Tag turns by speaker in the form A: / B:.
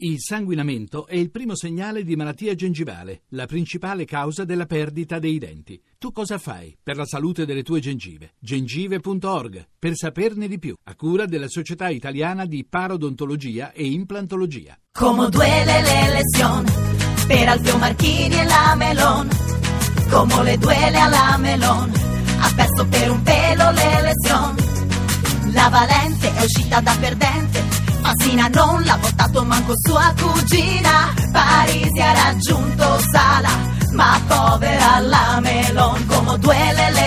A: Il sanguinamento è il primo segnale di malattia gengivale, la principale causa della perdita dei denti. Tu cosa fai per la salute delle tue gengive? gengive.org per saperne di più, a cura della Società Italiana di Parodontologia e Implantologia.
B: Como duele la lesión, per Alfio Marchini e la Melon. Como le duele a la Melon, ha perso per un pelo le lesion. La Valente è uscita da perdente mattina non l'ha portato manco sua cugina. Parisi ha raggiunto Sala, ma povera la melon come due la